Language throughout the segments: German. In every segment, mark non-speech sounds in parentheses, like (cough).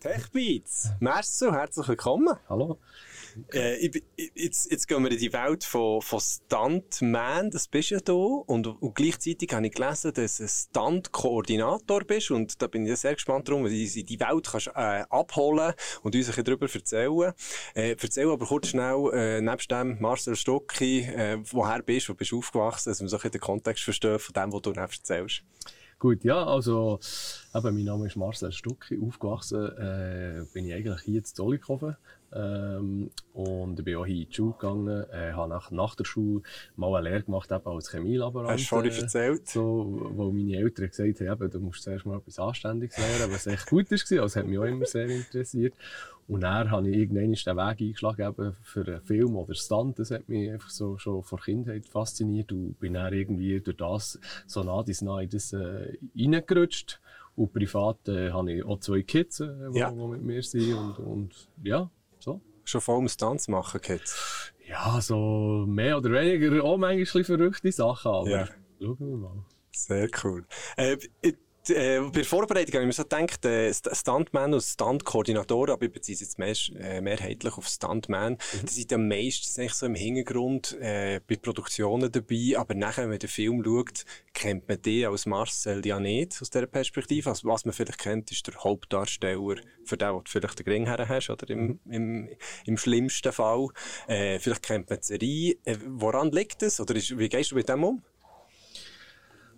Techbeats, Marcel, herzlich willkommen. Hallo. Äh, ich, ich, jetzt, jetzt gehen wir in die Welt von, von Stuntman, das bist ja du. Und, und gleichzeitig habe ich gelesen, dass du Stunt-Koordinator bist. Und da bin ich sehr gespannt darum, wie du die Welt kannst, äh, abholen und uns ein bisschen darüber erzählen. Äh, erzähl aber kurz schnell, äh, nebst dem Marcel Stocki, äh, woher bist du, wo bist du aufgewachsen, dass wir so ein bisschen den Kontext verstehen von dem, was du erzählst. Gut, ja, also, eben, mein Name ist Marcel Stucki. Aufgewachsen äh, bin ich eigentlich hier in Zollikofen. Ähm, und ich bin auch hier in die Schule gegangen, äh, habe nach, nach der Schule mal eine Lehre gemacht eben als Chemielaborant. Hast du vorhin äh, erzählt? So, wo meine Eltern gesagt haben, eben, du musst zuerst mal etwas Anständiges lernen, was echt gut war, also das hat mich auch immer sehr interessiert. Und dann habe ich irgendwann den Weg eingeschlagen für einen Film oder Stunt. Das hat mich einfach so schon vor Kindheit fasziniert und bin dann irgendwie durch das so nah bis nah in das äh, reingerutscht. Und privat äh, habe ich auch zwei Kids, äh, die ja. mit mir sind und, und ja, so. Schon voll um Stunts machen, Kids? Ja, so mehr oder weniger auch manchmal verrückte Sachen, aber ja. schauen wir mal. Sehr cool. Äh, äh, bei der Vorbereitung habe ich mir so gedacht, äh, Stuntman und Stunt-Koordinatoren, aber ich beziehe es jetzt mehr, äh, mehrheitlich auf Stuntman, mhm. die sind ja meistens so im Hintergrund äh, bei Produktionen dabei, aber nachher, wenn man den Film schaut, kennt man den als Marcel ja nicht aus dieser Perspektive. Also, was man vielleicht kennt, ist der Hauptdarsteller, für den, wo du vielleicht den Ring her hast, oder im, im, im schlimmsten Fall. Äh, vielleicht kennt man die Serie. Äh, woran liegt das? Oder ist, wie gehst du mit dem um?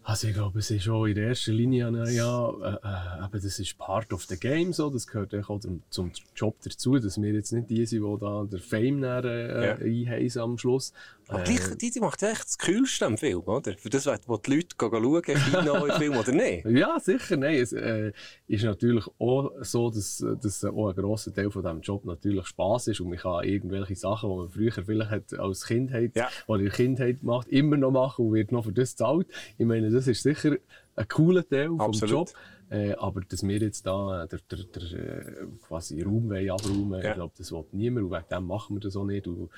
Also ich glaube, es ist schon in der ersten Linie, ja, äh, äh, das ist part of the game so, das gehört auch zum, zum Job dazu, dass wir jetzt nicht die sind, die da der Fame dann, äh, ja. einheisen am Schluss. Aber äh, gleich, die, die macht echt das Kühlste am Film, oder? Für das, wo die Leute schauen, Kino im Film, oder nicht? (laughs) Ja, sicher, nein. Es äh, ist natürlich auch so, dass, dass auch ein grosser Teil von diesem Job natürlich Spass ist und man kann irgendwelche Sachen, die man früher vielleicht hat als Kindheit ja. oder in der Kindheit gemacht, immer noch machen und wird noch für das zahlt. Ich meine, das ist sicher ein cooler Teil vom Job. Äh, aber dass wir jetzt da der, der, der äh, quasi Raum abräumen, ja. ich glaube, das will niemand und wegen dem machen wir das auch nicht. Und, und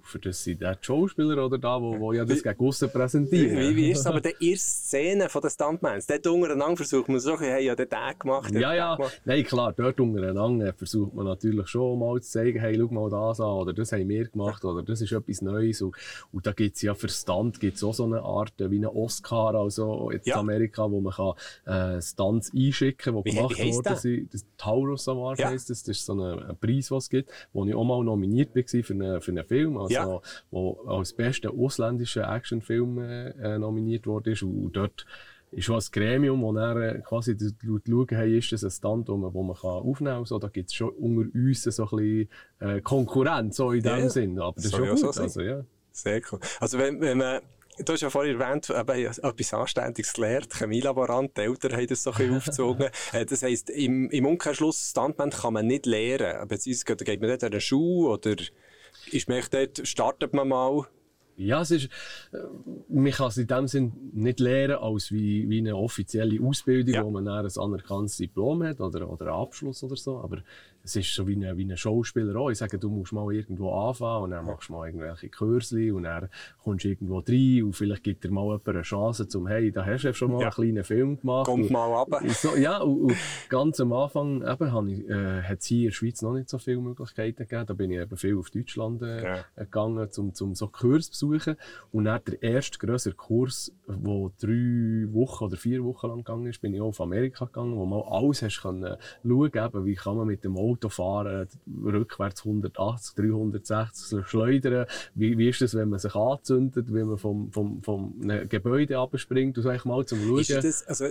für das sind die Schauspieler oder da, wo, wo ja das gegen aussen präsentieren. Wie, wie ist es aber die erste Szene von den Stuntmans? Dort untereinander versucht man so, hey, ja, den Tag gemacht. Ja, ja, gemacht. nein, klar, dort untereinander versucht man natürlich schon mal zu zeigen, hey, schau mal das an, oder das haben wir gemacht, oder das ist etwas Neues. Und, und da gibt's ja für Stunt gibt's auch so eine Art, wie ein Oscar, also jetzt ja. in Amerika, wo man kann, äh, Stunts einschicken, die gemacht worden sind. Das Taurus Award ja. heisst das. Das ist so ein, ein Preis, was es gibt, wo ich auch mal nominiert war für einen, für einen Film, also, ja. wo als bester ausländischer Actionfilm äh, äh, nominiert ist. Und, dort ist schon ein Gremium, wo dann äh, quasi schauen, hey, ist das ein Stand, wo man, wo man kann aufnehmen kann. So, da gibt es schon unter uns so ein bisschen äh, Konkurrenz, so in dem ja, Sinn. Aber das ist schon gut. So also, ja. Sehr cool. Also wenn, wenn man Du hast ja vorhin erwähnt, eben, etwas Anständiges gelernt, Chemielaborant, die Eltern haben das so ein bisschen (laughs) aufgezogen. Äh, das heisst, im, im Umkehrschluss, Stuntman kann man nicht lernen. Beziehungsweise geht man dort an eine Schule oder ist man dort, startet man mal? Ja, es ist, äh, man kann es in dem Sinn nicht lernen als wie, wie eine offizielle Ausbildung, ja. wo man dann ein anerkanntes Diplom hat oder, oder einen Abschluss oder so. Aber es ist so wie ein wie eine Schauspieler auch. Ich sage, du musst mal irgendwo anfangen und dann machst du mal irgendwelche Kursli und dann kommst du irgendwo rein und vielleicht gibt dir mal jemand eine Chance zum, hey, da hast du schon mal ja. einen kleinen Film gemacht. Kommt und, mal runter. So, ja, und, und, ganz am Anfang eben, ich, äh, hat es hier in der Schweiz noch nicht so viele Möglichkeiten gegeben. Da bin ich eben viel auf Deutschland äh, ja. gegangen, um, um so Kurs zu besuchen. Und dann der erste grössere Kurs, der drei Wochen oder vier Wochen lang gegangen ist, bin ich auch auf Amerika gegangen, wo man alles hast können schauen, eben, wie kann man mit dem Auto Auto fahren, rückwärts 180, 360 schleudern. Wie, wie ist das, wenn man sich anzündet, wenn man vom, vom, vom Gebäude abspringt, und so mal zum Schauen. Ist das, also,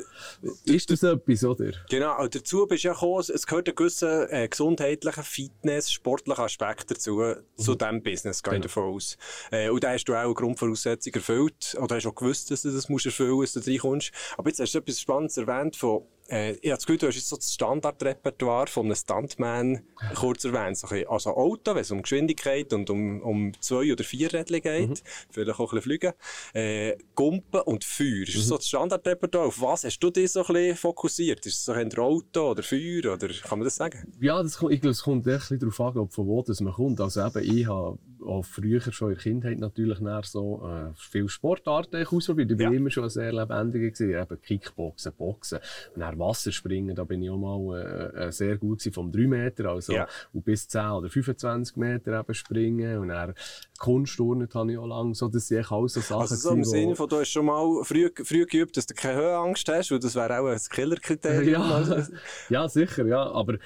ist das etwas, oder? Genau, dazu bist du ja gekommen, es gehört ein gewisser äh, gesundheitlicher, Fitness, sportlicher Aspekt dazu, mhm. zu diesem Business, gehe ich genau. davon aus. Äh, und da hast du auch eine Grundvoraussetzung erfüllt, oder hast du auch gewusst, dass du das musst erfüllen musst, dass du reinkommst. Aber jetzt hast du etwas Spannendes erwähnt von äh, ich habe das Gefühl, du hast jetzt so das Standardrepertoire von einem Stuntman kurz erwähnt. So ein also Auto, wenn es um Geschwindigkeit und um, um zwei- oder vier Rädchen geht, mhm. vielleicht auch ein bisschen fliegen, äh, Gumpen und Feuer. Ist mhm. so das Standardrepertoire? Auf was hast du dich so ein bisschen fokussiert? Ist es so ein Auto oder Feuer oder kann man das sagen? Ja, das, ich glaube, es kommt echt darauf an, von wo das man kommt. Also eben, ich habe auch früher schon in der Kindheit natürlich so äh, viele Sportarten ausprobiert. Ich war ja. immer schon sehr lebendig gewesen. Eben Kickboxen, Boxen. Und dann Wasserspringen, da bin ich auch mal äh, äh sehr gut gewesen, vom 3 Meter, also ja. und bis 10 oder 25 Meter eben springen. Und dann Kunstturnen habe ich auch lange so, dass ich alles so Sachen Also so im Sinne von, du hast schon mal früh, früh geübt, dass du keine Höhenangst hast, weil das wäre auch ein Killerkriterium. (laughs) Ja, ja, sicher, ja, aber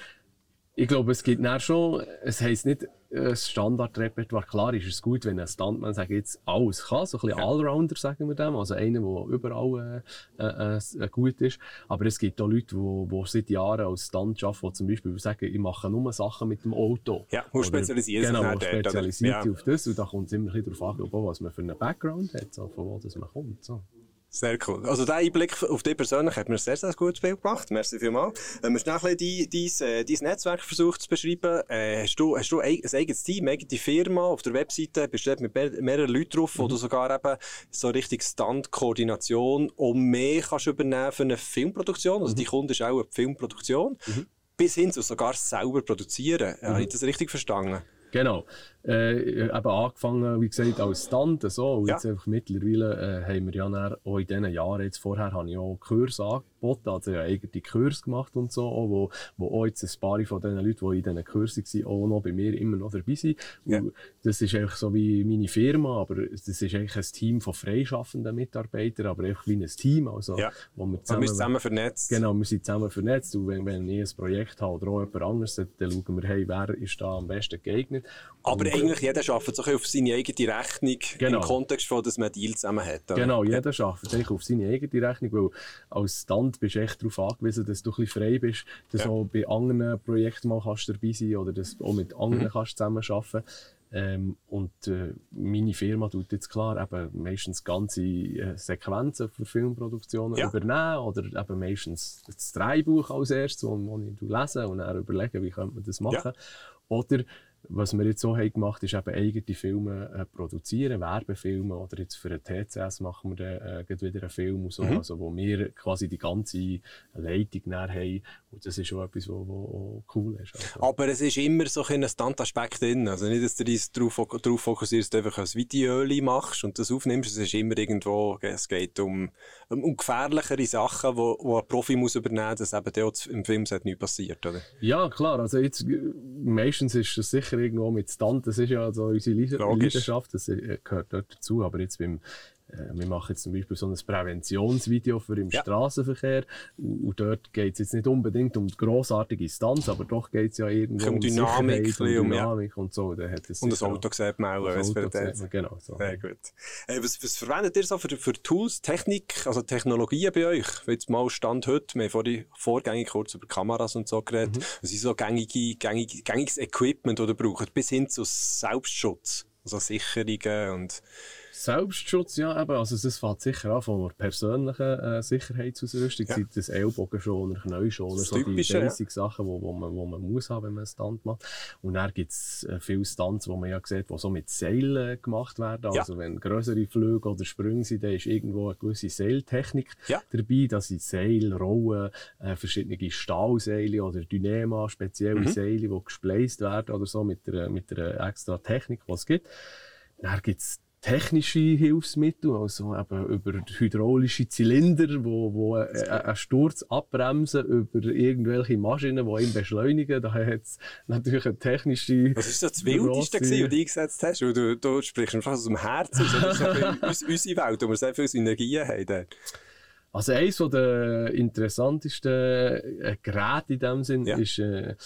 ich glaube, es gibt dann schon, es heisst nicht ein Standardrepertoire. Klar ist es gut, wenn ein Stuntman sagt, jetzt alles kann, so ein bisschen ja. Allrounder, sagen wir dem, also einer, der überall äh, äh, äh, gut ist. Aber es gibt auch Leute, die, seit Jahren als Stunt arbeiten, die zum Beispiel sagen, ich mache nur Sachen mit dem Auto. Ja, wo spezialisiert Genau, spezialisiert ja. auf das. Und da kommt es immer ein bisschen darauf an, was man für einen Background hat, so, von wo das man kommt. So. Sehr cool. Also, der Einblick auf dich persönlich hat mir ein sehr, sehr gutes Bild gemacht. Merci vielmals. Wenn wir schnell ein bisschen dein, dein Netzwerk versucht zu beschreiben, äh, hast du, hast du ein, ein eigenes Team, eine eigene Firma auf der Webseite, bist du mit mehreren Leuten drauf, mhm. wo du sogar eben so richtig Stand-Koordination und mehr kannst übernehmen für eine Filmproduktion. Also, mhm. die Kunde ist auch eine Filmproduktion. Mhm. Bis hin zu sogar selber produzieren. Mhm. Habe ich das richtig verstanden? Genau. Äh, eben angefangen, wie gesagt, als Stunt, so. Und ja. jetzt einfach mittlerweile äh, haben wir ja auch in diesen Jahren, jetzt vorher habe ich auch Kurs angeboten, also ja eigene Kurs gemacht und so, auch, wo, wo auch jetzt ein paar von den Leuten, die in diesen Kursen waren, auch noch bei mir immer noch dabei sind. Ja. Das ist einfach so wie meine Firma, aber das ist eigentlich ein Team von freischaffenden Mitarbeitern, aber einfach wie ein Team, also, ja. wo wir zusammen... Wir sind zusammen vernetzt. Genau, wir sind zusammen vernetzt und wenn, wenn ich ein Projekt habe oder auch jemand anderes, dann schauen wir, hey, wer ist da am besten geeignet. Aber eigentlich jeder arbeitet so auf seine eigene Rechnung genau. im Kontext von, dass man einen Deal zusammen hat. Oder? Genau, jeder arbeitet auf seine eigene Rechnung, weil als Stand bist du echt darauf angewiesen, dass du ein bisschen frei bist, dass du ja. auch bei anderen Projekten mal kannst dabei sein oder dass auch mit anderen mhm. kannst zusammenarbeiten ähm, und äh, meine Firma tut jetzt klar eben meistens ganze äh, Sequenzen für Filmproduktionen ja. übernehmen oder eben meistens das Dreibuch als erstes, wo, wo ich lese und dann überlegen, wie könnte man das machen. Ja. Oder was wir jetzt so haben gemacht ist eben eigene Filme äh, produzieren, Werbefilme oder jetzt für den TCS machen wir dann äh, wieder einen Film, so, mhm. also, wo wir quasi die ganze Leitung haben und das ist schon etwas, was cool ist. Also. Aber es ist immer so ein Standaspekt drin, also nicht, dass du dich darauf, darauf fokussierst, einfach ein Video machst und das aufnimmst, es ist immer irgendwo, es geht um, um gefährlichere Sachen, wo ein Profi muss übernehmen muss, dass eben dort im Film nichts passiert, oder? Ja, klar, also jetzt, meistens ist es sicher irgendwo mit Stunt, das ist ja so unsere Leidenschaft, das äh, gehört dort dazu, aber jetzt beim äh, wir machen jetzt zum Beispiel so ein Präventionsvideo für im ja. Straßenverkehr und dort geht es jetzt nicht unbedingt um die grossartige Stanz, aber doch geht es ja irgendwo um, Dynamik, um Dynamik ja. und so. Da hat und das Auto sieht man auch. Das Auto sieht genau. So. Sehr gut. Äh, was, was verwendet ihr so für, für Tools, Technik, also Technologien bei euch? Jetzt mal Stand heute, wir haben vorhin vorgängig kurz über Kameras und so geredet. Mhm. Was ist so gängige, gängige, gängiges Equipment, das ihr braucht, bis hin zu Selbstschutz, also Sicherungen und Selbstschutz, ja, eben. Also, das fängt sicher an von einer persönlichen äh, Sicherheitsausrüstung, ja. sei das Ellbogenschoner, Knäuschoner, so die Basic-Sachen, ja. wo, wo, man, wo man muss haben, wenn man einen Stunt macht. Und dann gibt es äh, viele Stunts, wo man ja sieht, die so mit Seilen äh, gemacht werden. Ja. Also, wenn größere Flüge oder Sprünge sind, dann ist irgendwo eine gewisse Seiltechnik ja. dabei. Das sind Seil, Rollen, äh, verschiedene Stahlseile oder Dynema, spezielle mhm. Seile, die gespleist werden oder so mit einer, mit einer extra Technik, die es gibt. Dann gibt es technische Hilfsmittel, also eben über hydraulische Zylinder, wo, wo äh, einen Sturz abbremsen, über irgendwelche Maschinen, die ihn beschleunigen. Da hat es natürlich eine technische... Was ist das Wildeste, was du eingesetzt hast? Du, du sprichst einfach aus dem Herzen, so (laughs) uns, unsere Welt, wo wir sehr viel Synergien haben. Also eines der interessantesten äh, Geräte in dem Sinn ja. ist äh,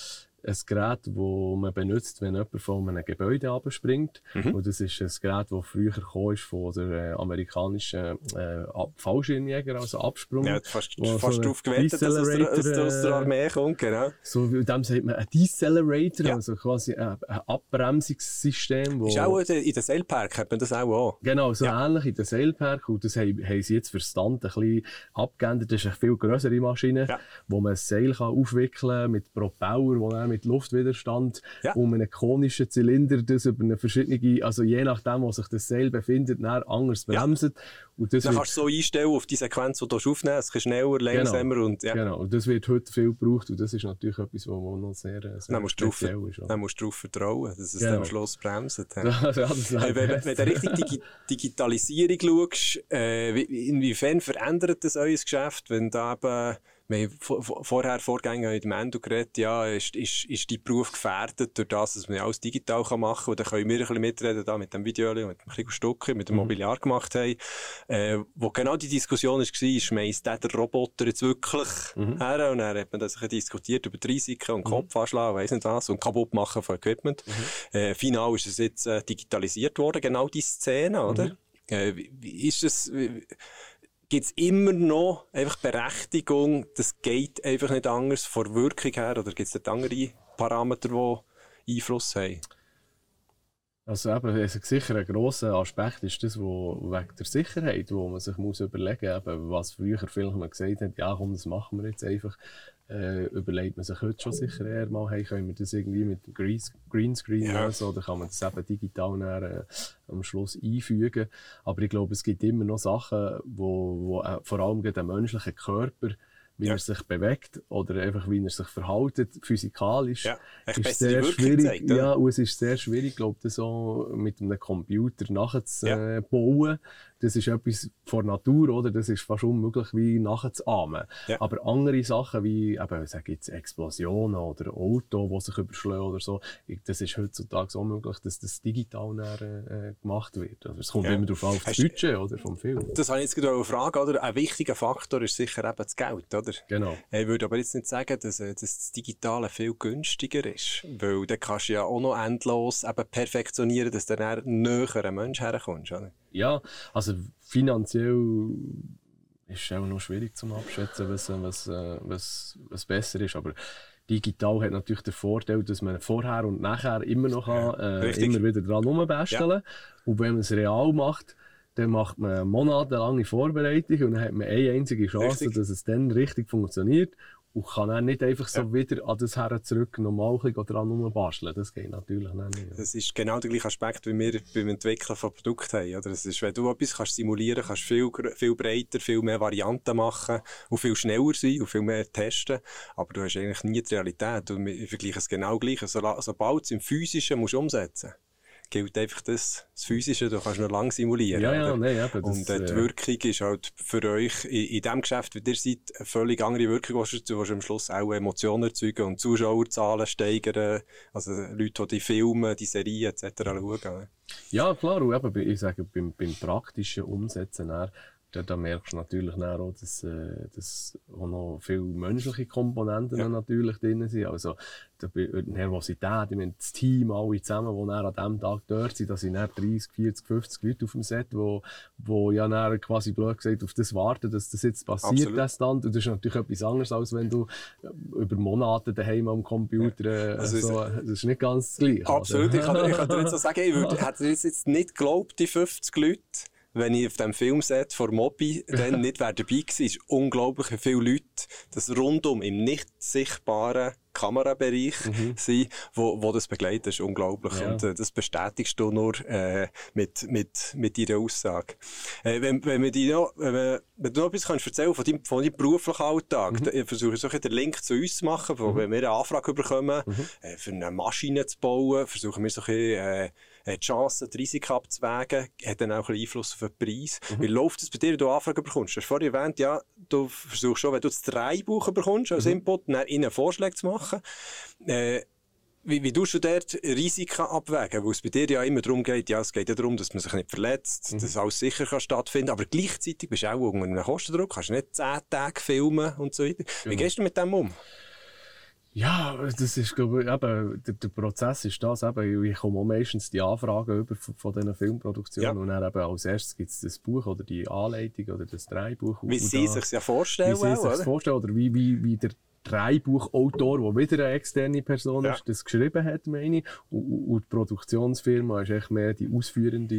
ein Gerät, das man benutzt, wenn jemand von einem Gebäude abspringt. Mhm. Und das ist ein Gerät, das früher kam von der äh, amerikanischen äh, Fallschirmjäger, also Absprung. Ja, fast, fast so darauf gewettet, dass es aus, aus der Armee kommt, genau. So, dem sagt man ein Decelerator, ja. also quasi ein, ein Abbremsungssystem. Wo ist auch in den Sailpark, hat man das auch an. Genau, so ja. ähnlich in den Sailpark. Und das haben, haben sie jetzt verstanden, ein bisschen abgeändert. Das ist eine viel größere Maschine, ja. wo man ein Seil kann aufwickeln kann mit Propeller, wo dann mit Luftwiderstand ja. um einen konischen Zylinder, das über eine verschiedene, also je nachdem, wo sich das Seil befindet, dann anders bremst. Ja. Und das dann kannst du so einstellen auf die Sequenz, die du aufnehmen es schneller, langsamer genau. und ja. Genau, und das wird heute viel gebraucht und das ist natürlich etwas, was noch sehr, sehr dann musst drauf, ist. Dann musst du darauf vertrauen, dass es genau. am Schluss bremst. ja, (laughs) hey, wenn, wenn du richtig Digi Digitalisierung schaust, äh, inwiefern verändert das euer Geschäft, wenn da eben wir haben vorher Vorgänger in dem Endo geredet, ja, ist, ist, ist die Beruf gefährdet durch das, dass man alles digital kann machen kann. Und dann können wir ein bisschen mitreden da mit dem Video, mit dem Krigo Stucki, mit dem mhm. Mobiliar gemacht haben, äh, wo genau die Diskussion war, schmeißt der, der Roboter jetzt wirklich mhm. her? Und dann hat man das diskutiert über die Risiken und mhm. Kopf anschlagen, weiss nicht was, und kaputt machen von Equipment. Mhm. Äh, final ist es jetzt äh, digitalisiert worden, genau die Szene, oder? Mhm. Äh, wie, wie ist es, wie, gibt es immer noch einfach Berechtigung, das geht einfach nicht anders vor Wirkung her? Oder gibt es dort andere Parameter, die Einfluss haben? Also eben, sicher ein grosser Aspekt ist das, wo, wegen der Sicherheit, wo man sich muss überlegen muss, was früher vielleicht mal gesagt hat, ja komm, das machen wir jetzt einfach, äh, überlegt man sich heute schon sicher eher mal, hey, können wir das irgendwie mit dem Greenscreen ja. lösen oder kann man das eben digital näher, äh, am Schluss einfügen. Aber ich glaube, es gibt immer noch Sachen, wo, wo äh, vor allem der menschliche Körper wie ja. er sich bewegt oder einfach wie er sich verhält, physikalisch, ja, ist sehr schwierig. Zeigt, ja, und es ist sehr schwierig, glaube ich, so mit einem Computer nachzubauen. Ja. Das ist etwas von Natur, oder? Das ist fast unmöglich, wie nachzuahmen. Ja. Aber andere Sachen, wie, eben, sag jetzt Explosionen oder Auto, die sich überschlagen oder so, das ist heutzutage unmöglich, dass das digital äh, gemacht wird. Also, es kommt ja. immer darauf auf das Budget, oder, vom Film. Das habe ich jetzt gerade eine Frage, oder? Ein wichtiger Faktor ist sicher eben das Geld, oder? Genau. Ich würde aber jetzt nicht sagen, dass, äh, dass das Digitale viel günstiger ist, weil dann kannst du ja auch noch endlos eben perfektionieren, dass du dann näher an einen Menschen herkommst, oder? Ja, also finanziell ist es auch noch schwierig zu abschätzen, was, was, äh, was, was besser ist. Aber digital hat natürlich den Vorteil, dass man vorher und nachher immer noch kann, äh, immer wieder dran rumbasteln ja. Und wenn man es real macht, dann macht man monatelange Vorbereitung und dann hat man eine einzige Chance, richtig. dass es dann richtig funktioniert und kann dann nicht einfach so ja. wieder an das her zurück normal dran basteln. Das geht natürlich nicht. Das ist genau der gleiche Aspekt, wie wir beim Entwickeln von Produkten haben. Oder? Das ist, wenn du etwas kannst simulieren kannst, viel, viel breiter, viel mehr Varianten machen und viel schneller sein und viel mehr testen. Aber du hast eigentlich nie die Realität. Und wir vergleichen es genau gleich. Sobald es im Physischen musst umsetzen gilt einfach das, das Physische, du kannst noch lange simulieren. Ja, ja, nee, eben, Und äh, die Wirkung ist halt für euch in, in dem Geschäft, wie ihr seid, eine völlig andere Wirkung, die du am Schluss auch Emotionen erzeugen und Zuschauerzahlen steigern, also Leute, die die Filme, die Serien etc. schauen. Ja, klar, und eben, ich sage, beim, beim praktischen Umsetzen, da, da merkst du natürlich auch, dass, äh, dass auch noch viele menschliche Komponenten ja. natürlich drin sind. Also die Nervosität, ich meine, das Team, alle zusammen, die an diesem Tag dort sind, da sind dann 30, 40, 50 Leute auf dem Set, wo, wo ja quasi blöd gesagt auf das warten, dass das jetzt passiert, Absolut. das Stand. Und das ist natürlich etwas anderes, als wenn du über Monate daheim am Computer, äh, also so, das ist nicht ganz das Gleiche. Absolut, ich kann, ich kann dir jetzt (laughs) so sagen, ich würde, hätte jetzt nicht geglaubt, die 50 Leute, wenn ich auf dem Filmset vor Mobi dann nicht dabei war, ist unglaublich viele Leute, das rundum im nicht sichtbaren Kamerabereich mhm. sind, wo, wo das begleitet. Das ist unglaublich. Ja. Und äh, das bestätigst du nur äh, mit, mit, mit deiner Aussage. Äh, wenn, wenn, wir die noch, wenn, wenn du noch etwas kannst erzählen von deinem, von deinem beruflichen Alltag, mhm. dann versuche ich so den Link zu uns zu machen, wo, mhm. wenn wir eine Anfrage bekommen, mhm. äh, für eine Maschine zu bauen, versuchen wir so ein bisschen, äh, die Chancen, die Risiken abzuwägen, hat dann auch ein Einfluss auf den Preis. Mhm. Wie läuft es bei dir, wenn du Anfragen bekommst? Du hast vorhin erwähnt, ja, du versuchst schon, wenn du das Drehbuch bekommst als mhm. Input, dann ihnen Vorschläge zu machen. Äh, wie, wie tust du dort Risiken abwägen? Weil es bei dir ja immer darum geht, ja, es geht ja darum, dass man sich nicht verletzt, mhm. dass alles sicher kann stattfinden aber gleichzeitig bist du auch unter einem Kostendruck, kannst du nicht zehn Tage filmen und so weiter. Genau. Wie gehst du mit dem um? Ja, das ist, glaube ich, eben, der, der Prozess ist das eben, ich komme meistens die Anfragen über von, von diesen Filmproduktionen ja. und dann eben als erstes gibt es das Buch oder die Anleitung oder das Dreibuch. Wie sie sich ja vorstellen, Wie sie sich vorstellen oder wie, wie, wie der Dreibuchautor, der wieder eine externe Person ja. ist, das geschrieben hat, meine ich. Und, und die Produktionsfirma ist echt mehr die ausführende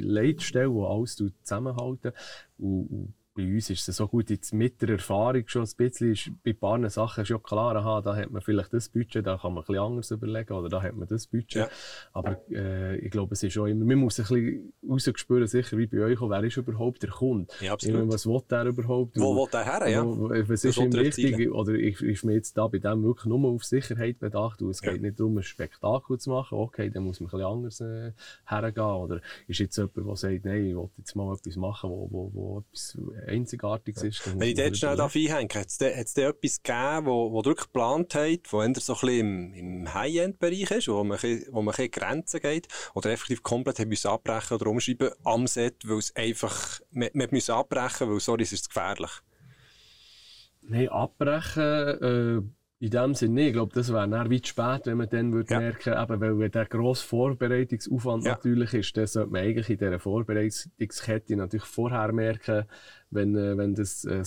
Leitstelle, die alles zusammenhalten. Und, und bei uns ist es so gut, jetzt mit der Erfahrung schon ein bisschen, ist bei ein paar Sachen schon klar, aha, da hat man vielleicht das Budget, da kann man ein bisschen anders überlegen, oder da hat man das Budget. Ja. Aber äh, ich glaube, es ist schon immer, man muss ein bisschen rausgespüren, sicher wie bei euch, auch, wer ist überhaupt der Kunde? Ja, absolut. was will der überhaupt? Wo will der her, ja? Was ist ihm wichtig? Oder ist, ist mir jetzt da bei dem wirklich nur auf Sicherheit bedacht? Und es geht ja. nicht darum, ein Spektakel zu machen, okay, dann muss man ein bisschen anders äh, hergehen. Oder ist jetzt jemand, der sagt, nein, ich will jetzt mal etwas machen, wo, wo, wo etwas Einzigartiges ist. Wenn ich dort schnell einhänge, hat es da etwas gegeben, wo, wo wirklich geplant hast, wo eher so ein bisschen im, im High-End-Bereich ist, wo man, wo man ein Grenzen geht, oder effektiv komplett haben müssen abbrechen oder umschreiben am Set, weil es einfach, man, man müssen abbrechen, weil, sorry, es ist gefährlich. Nein, abbrechen, äh, in dem Sinne nicht. Ich glaube, das wäre dann weit spät, wenn man dann würde ja. merken, eben, weil wenn der grosse Vorbereitungsaufwand ja. natürlich ist, dann sollte man eigentlich in dieser Vorbereitungskette natürlich vorher merken, wenn, äh, wenn das ein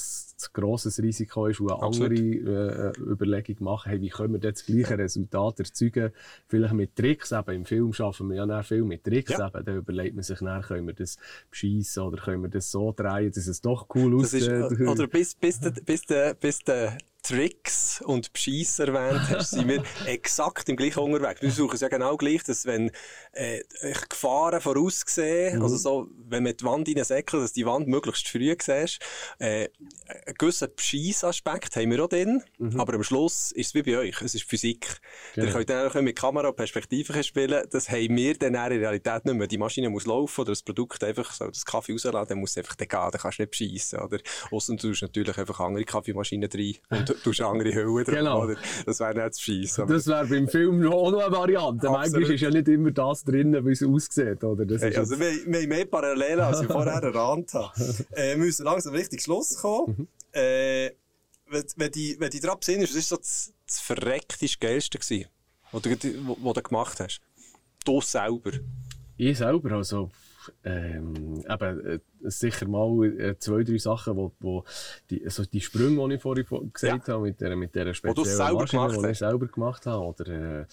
grosses Risiko ist und eine Absolut. andere äh, Überlegung machen, hey, wie können wir das gleiche Resultat erzeugen, vielleicht mit Tricks, eben im Film schaffen wir ja viel mit Tricks, ja. eben, dann überlegt man sich dann, können wir das beschießen oder können wir das so drehen, dass es doch cool aussieht. Oder bis, bis, bis, bis, bis, bis der Tricks und Bescheiss erwähnt hast, sind wir (laughs) exakt im gleichen unterwegs. Wir suchen es ja genau gleich, dass wenn äh, Gefahren vorausgesehen, mhm. also so, wenn man die Wand reinsäckelt, dass die Wand möglichst früh siehst, äh, einen gewissen Bescheissaspekt haben wir auch drin, mhm. aber am Schluss ist es wie bei euch, es ist Physik. Genau. Ihr könnt dann auch mit Kamera und Perspektiven spielen, das haben wir dann in Realität nicht mehr. Die Maschine muss laufen oder das Produkt einfach so das Kaffee rausladen, dann muss es einfach gehen, dann kannst du nicht bescheissen, oder? Aussen du natürlich einfach andere Kaffeemaschinen rein und du hast andere Hülle drauf, genau. oder? Das wäre nicht zu scheissen. Das wäre beim Film auch noch eine Variante. Manchmal ist ja nicht immer das drin, wie es aussieht, oder? Das hey, also wir, wir haben mehr Parallelen, als ich vorher erahnt habe. (laughs) Äh, wir müssen langsam richtig Schluss kommen. Mhm. Äh, wenn, wenn, die, wenn die drauf sind, was war so das, das verrecktisch Geilste gewesen, was du, was du gemacht hast? Du selber. Ich selber, also, ähm, eben, äh, sicher mal äh, zwei, drei Sachen, wo, wo die, also die Sprünge, die ich vorhin gesagt ja. habe, mit der, mit der speziellen Maschine, die ich selber gemacht habe, oder äh, äh,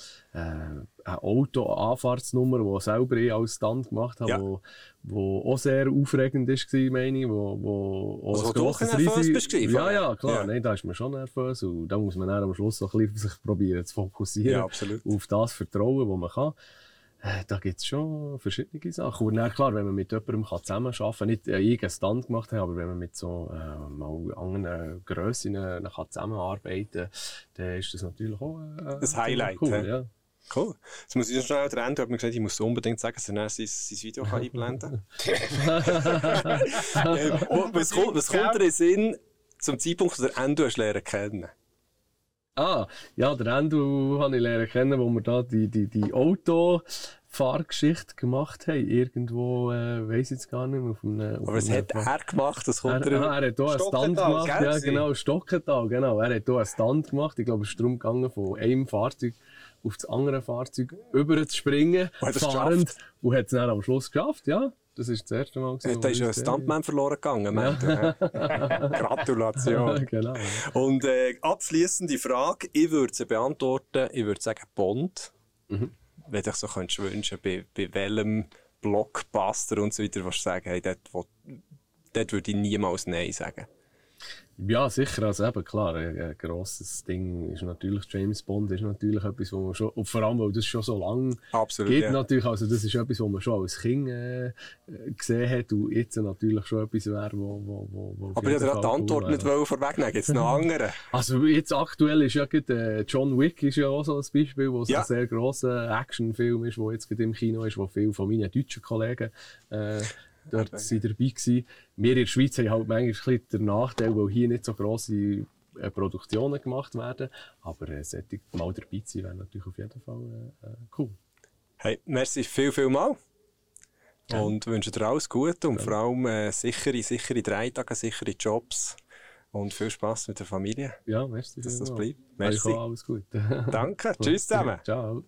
eine Auto-Anfahrtsnummer, die selber ich als Stand gemacht habe, ja. wo, wo auch sehr aufregend war, meine ich, wo, wo auch also, ein grosses Risiko... Ja, ja, klar, ja. Nein, da ist man schon nervös und da muss man dann am Schluss so ein bisschen (laughs) sich probieren zu fokussieren, ja, auf das Vertrauen, das man kann. Äh, da gibt es schon verschiedene Sachen. Und dann, klar, wenn man mit jemandem zusammenarbeiten kann, nicht äh, einen Stand gemacht haben, aber wenn man mit so äh, mal anderen Grössen äh, zusammenarbeiten kann, dann ist das natürlich auch äh, das Highlight. Cool, ja. Cool. Jetzt muss ich noch schnell dran, hat mir gesagt, ich muss unbedingt sagen, dass er sein, sein Video kann einblenden kann. (laughs) (laughs) Äh, was, kommt, was kommt dir in den Sinn zum Zeitpunkt, wo der Endo lernen kennen? Ah, ja, der Endo habe ich lernen kennen, wo wir da die, die, die Autofahrgeschichte gemacht haben. Irgendwo, äh, weiss ich jetzt gar nicht mehr. Auf einem, auf Aber was hat er gemacht? Das kommt er, ah, er hat hier einen Stand gemacht. Ja, genau, Stockental, genau. Er hat hier einen Stand gemacht. Ich glaube, es ist darum gegangen, von einem Fahrzeug auf das andere Fahrzeug über zu springen, fahrend. Und hat es dann am Schluss geschafft, ja. Das ist das erste Mal. Gewesen, da ist ein Stuntman verloren gegangen. Ja. (laughs) Gratulation. genau. Und äh, abschließende Frage, ich würde sie beantworten, ich würde sagen Bond. Mhm. Wenn du dich so könntest wünschen, bei, bei welchem Blockbuster und so weiter, was sagen, hey, dort, wo, dort würde ich niemals Nein sagen. Ja, sicher. Also eben, klar, ein, ein grosses Ding ist natürlich James Bond, ist natürlich etwas, wo man schon, und vor allem, weil das schon so lange Absolut, geht ja. natürlich, also das ist etwas, was man schon als Kind äh, gesehen hat und jetzt natürlich schon etwas wäre, wo, wo, wo, wo Aber ich habe die Antwort cool nicht vorwegnehmen, gibt es noch andere? (laughs) also jetzt aktuell ist ja gerade, äh, John Wick ist ja auch so ein Beispiel, wo es ja. ein sehr grosser Actionfilm ist, der jetzt gerade im Kino ist, wo viele von meinen deutschen Kollegen äh, dort okay. sind dabei gewesen. Wir in der Schweiz haben halt manchmal den Nachteil, weil hier nicht so grosse äh, Produktionen gemacht werden. Aber äh, sollte mal dabei sein, wäre natürlich auf jeden Fall äh, äh cool. Hey, merci viel, viel mal. Ja. Und wünsche dir alles Gute und ja. vor allem äh, sichere, sichere drei Tage, sichere Jobs und viel Spaß mit der Familie. Ja, merci. Dass das bleibt. Merci. Alles gut. Danke. (laughs) Tschüss zusammen. Ciao.